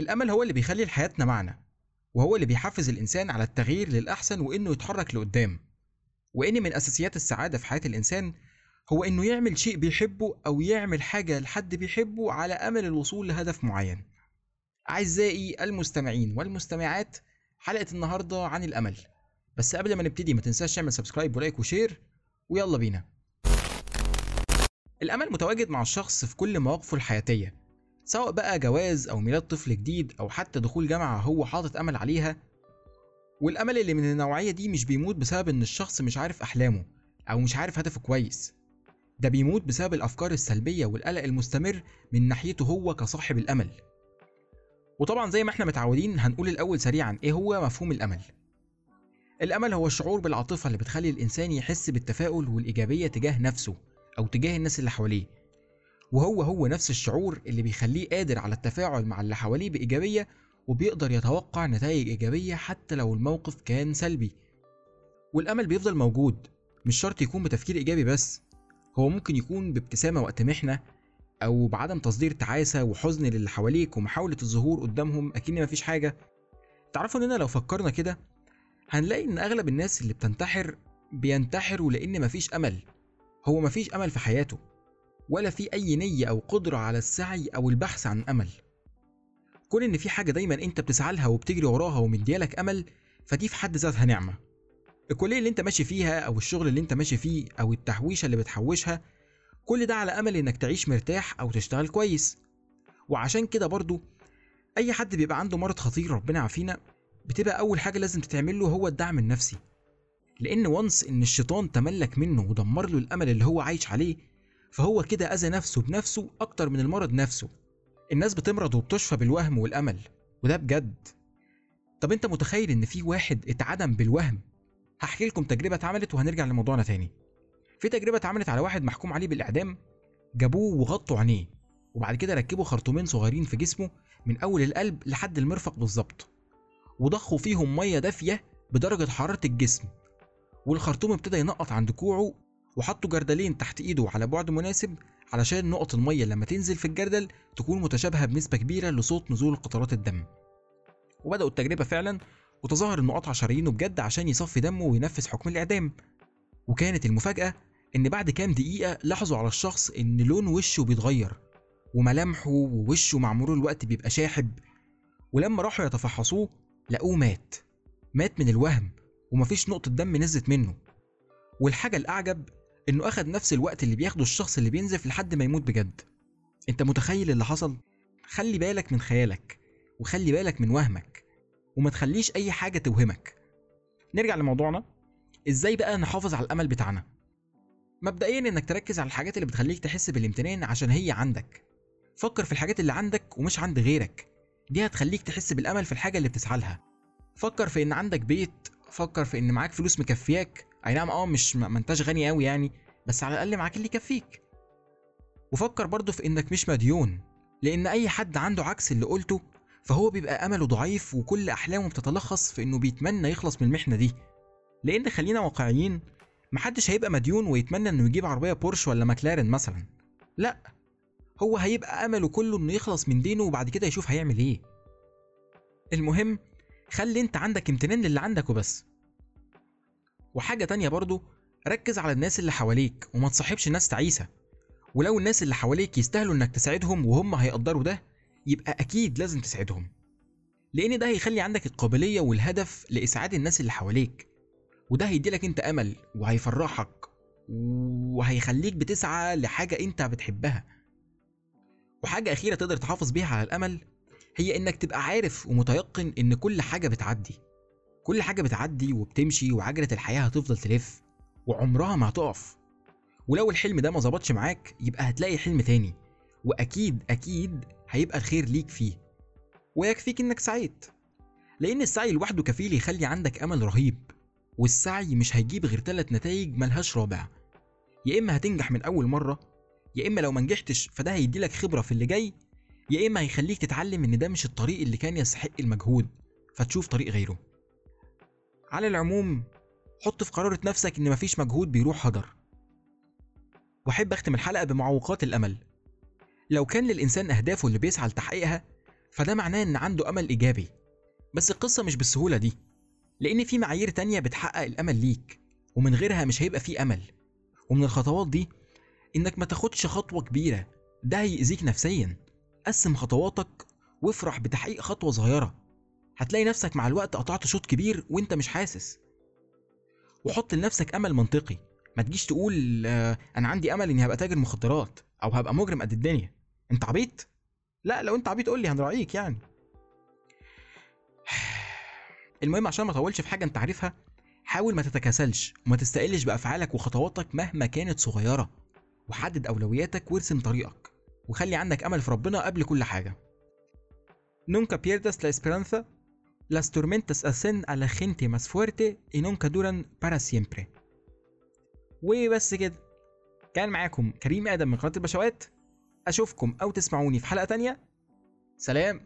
الأمل هو اللي بيخلي لحياتنا معنى وهو اللي بيحفز الإنسان على التغيير للأحسن وإنه يتحرك لقدام. وإن من أساسيات السعادة في حياة الإنسان هو إنه يعمل شيء بيحبه أو يعمل حاجة لحد بيحبه على أمل الوصول لهدف معين. أعزائي المستمعين والمستمعات حلقة النهاردة عن الأمل. بس قبل ما نبتدي ما تنساش تعمل subscribe و like و share ويلا بينا. الأمل متواجد مع الشخص في كل مواقفه الحياتية. سواء بقى جواز أو ميلاد طفل جديد أو حتى دخول جامعة هو حاطط أمل عليها والأمل اللي من النوعية دي مش بيموت بسبب إن الشخص مش عارف أحلامه أو مش عارف هدفه كويس. ده بيموت بسبب الأفكار السلبية والقلق المستمر من ناحيته هو كصاحب الأمل. وطبعا زي ما إحنا متعودين هنقول الأول سريعا إيه هو مفهوم الأمل؟ الأمل هو الشعور بالعاطفة اللي بتخلي الإنسان يحس بالتفاؤل والإيجابية تجاه نفسه أو تجاه الناس اللي حواليه. وهو هو نفس الشعور اللي بيخليه قادر على التفاعل مع اللي حواليه بإيجابية وبيقدر يتوقع نتائج إيجابية حتى لو الموقف كان سلبي. والأمل بيفضل موجود مش شرط يكون بتفكير إيجابي بس هو ممكن يكون بابتسامة وقت محنة أو بعدم تصدير تعاسة وحزن للي حواليك ومحاولة الظهور قدامهم أكن مفيش حاجة. تعرفوا إننا لو فكرنا كده هنلاقي إن أغلب الناس اللي بتنتحر بينتحروا لأن مفيش أمل. هو مفيش أمل في حياته. ولا في أي نية أو قدرة على السعي أو البحث عن أمل. كون إن في حاجة دايما أنت بتسعى لها وبتجري وراها ومديالك أمل فدي في حد ذاتها نعمة. الكلية اللي أنت ماشي فيها أو الشغل اللي أنت ماشي فيه أو التحويشة اللي بتحوشها كل ده على أمل إنك تعيش مرتاح أو تشتغل كويس. وعشان كده برضو أي حد بيبقى عنده مرض خطير ربنا يعافينا بتبقى أول حاجة لازم تتعمل له هو الدعم النفسي. لأن وانس إن الشيطان تملك منه ودمر له الأمل اللي هو عايش عليه فهو كده أذى نفسه بنفسه أكتر من المرض نفسه. الناس بتمرض وبتشفى بالوهم والأمل وده بجد. طب أنت متخيل إن في واحد اتعدم بالوهم؟ هحكي لكم تجربة اتعملت وهنرجع لموضوعنا تاني. في تجربة اتعملت على واحد محكوم عليه بالإعدام جابوه وغطوا عينيه وبعد كده ركبوا خرطومين صغيرين في جسمه من أول القلب لحد المرفق بالظبط وضخوا فيهم مية دافية بدرجة حرارة الجسم والخرطوم ابتدى ينقط عند كوعه وحطوا جردلين تحت إيده على بعد مناسب علشان نقط المية لما تنزل في الجردل تكون متشابهة بنسبة كبيرة لصوت نزول قطرات الدم. وبدأوا التجربة فعلا وتظاهر انه قطع شرايينه بجد عشان يصفي دمه وينفذ حكم الإعدام. وكانت المفاجأة إن بعد كام دقيقة لاحظوا على الشخص إن لون وشه بيتغير وملامحه ووشه مع مرور الوقت بيبقى شاحب. ولما راحوا يتفحصوه لقوه مات مات من الوهم ومفيش نقطة دم نزلت منه. والحاجة الأعجب إنه أخد نفس الوقت اللي بياخده الشخص اللي بينزف لحد ما يموت بجد. أنت متخيل اللي حصل؟ خلي بالك من خيالك وخلي بالك من وهمك وما تخليش أي حاجة توهمك. نرجع لموضوعنا. إزاي بقى نحافظ على الأمل بتاعنا؟ مبدئيا إنك تركز على الحاجات اللي بتخليك تحس بالامتنان عشان هي عندك. فكر في الحاجات اللي عندك ومش عند غيرك. دي هتخليك تحس بالأمل في الحاجة اللي بتسعى لها. فكر في إن عندك بيت فكر في إن معاك فلوس مكفياك أي نعم أه مش ما انتش غني أوي يعني بس على الأقل معاك اللي يكفيك. وفكر برضه في إنك مش مديون لأن أي حد عنده عكس اللي قلته فهو بيبقى أمله ضعيف وكل أحلامه بتتلخص في إنه بيتمنى يخلص من المحنة دي. لأن خلينا واقعيين محدش هيبقى مديون ويتمنى إنه يجيب عربية بورش ولا ماكلارين مثلا. لأ هو هيبقى أمله كله إنه يخلص من دينه وبعد كده يشوف هيعمل إيه. المهم خلي أنت عندك امتنان للي عندك وبس. وحاجة تانية برضو ركز على الناس اللي حواليك وما تصاحبش ناس تعيسة. ولو الناس اللي حواليك يستاهلوا إنك تساعدهم وهم هيقدروا ده يبقى أكيد لازم تساعدهم. لأن ده هيخلي عندك القابلية والهدف لإسعاد الناس اللي حواليك. وده هيديلك أنت أمل وهيفرحك وهيخليك بتسعى لحاجة أنت بتحبها. وحاجة أخيرة تقدر تحافظ بيها على الأمل هي إنك تبقى عارف ومتيقن إن كل حاجة بتعدي. كل حاجة بتعدي وبتمشي وعجلة الحياة هتفضل تلف وعمرها ما هتقف. ولو الحلم ده ما ظبطش معاك يبقى هتلاقي حلم تاني. وأكيد أكيد هيبقى الخير ليك فيه. ويكفيك إنك سعيت. لأن السعي لوحده كفيل يخلي عندك أمل رهيب. والسعي مش هيجيب غير تلات نتائج ملهاش رابع. يا إما هتنجح من أول مرة يا إما لو منجحتش فده هيديلك خبرة في اللي جاي يا إما هيخليك تتعلم إن ده مش الطريق اللي كان يستحق المجهود فتشوف طريق غيره. على العموم حط في قرارة نفسك إن مفيش مجهود بيروح هدر. وأحب أختم الحلقة بمعوقات الأمل. لو كان للإنسان أهدافه اللي بيسعى لتحقيقها فده معناه إن عنده أمل إيجابي. بس القصة مش بالسهولة دي لأن في معايير تانية بتحقق الأمل ليك ومن غيرها مش هيبقى في أمل. ومن الخطوات دي إنك ما تاخدش خطوة كبيرة ده هيأذيك نفسيا. قسم خطواتك وافرح بتحقيق خطوة صغيرة. هتلاقي نفسك مع الوقت قطعت شوط كبير وانت مش حاسس. وحط لنفسك أمل منطقي. ما تجيش تقول آه، أنا عندي أمل إني هبقى تاجر مخدرات أو هبقى مجرم قد الدنيا. أنت عبيط؟ لا لو أنت عبيط قول لي هنراعيك يعني. المهم عشان ما أطولش في حاجة أنت عارفها حاول ما تتكاسلش وما تستقلش بأفعالك وخطواتك مهما كانت صغيرة. وحدد أولوياتك وارسم طريقك. وخلي عندك أمل في ربنا قبل كل حاجة. Nunca pierdas la esperanza. Las tormentas hacen a la gente más fuerte y nunca duran para siempre. وبس كده. كان معاكم كريم آدم من قناة البشوات. أشوفكم أو تسمعوني في حلقة تانية. سلام.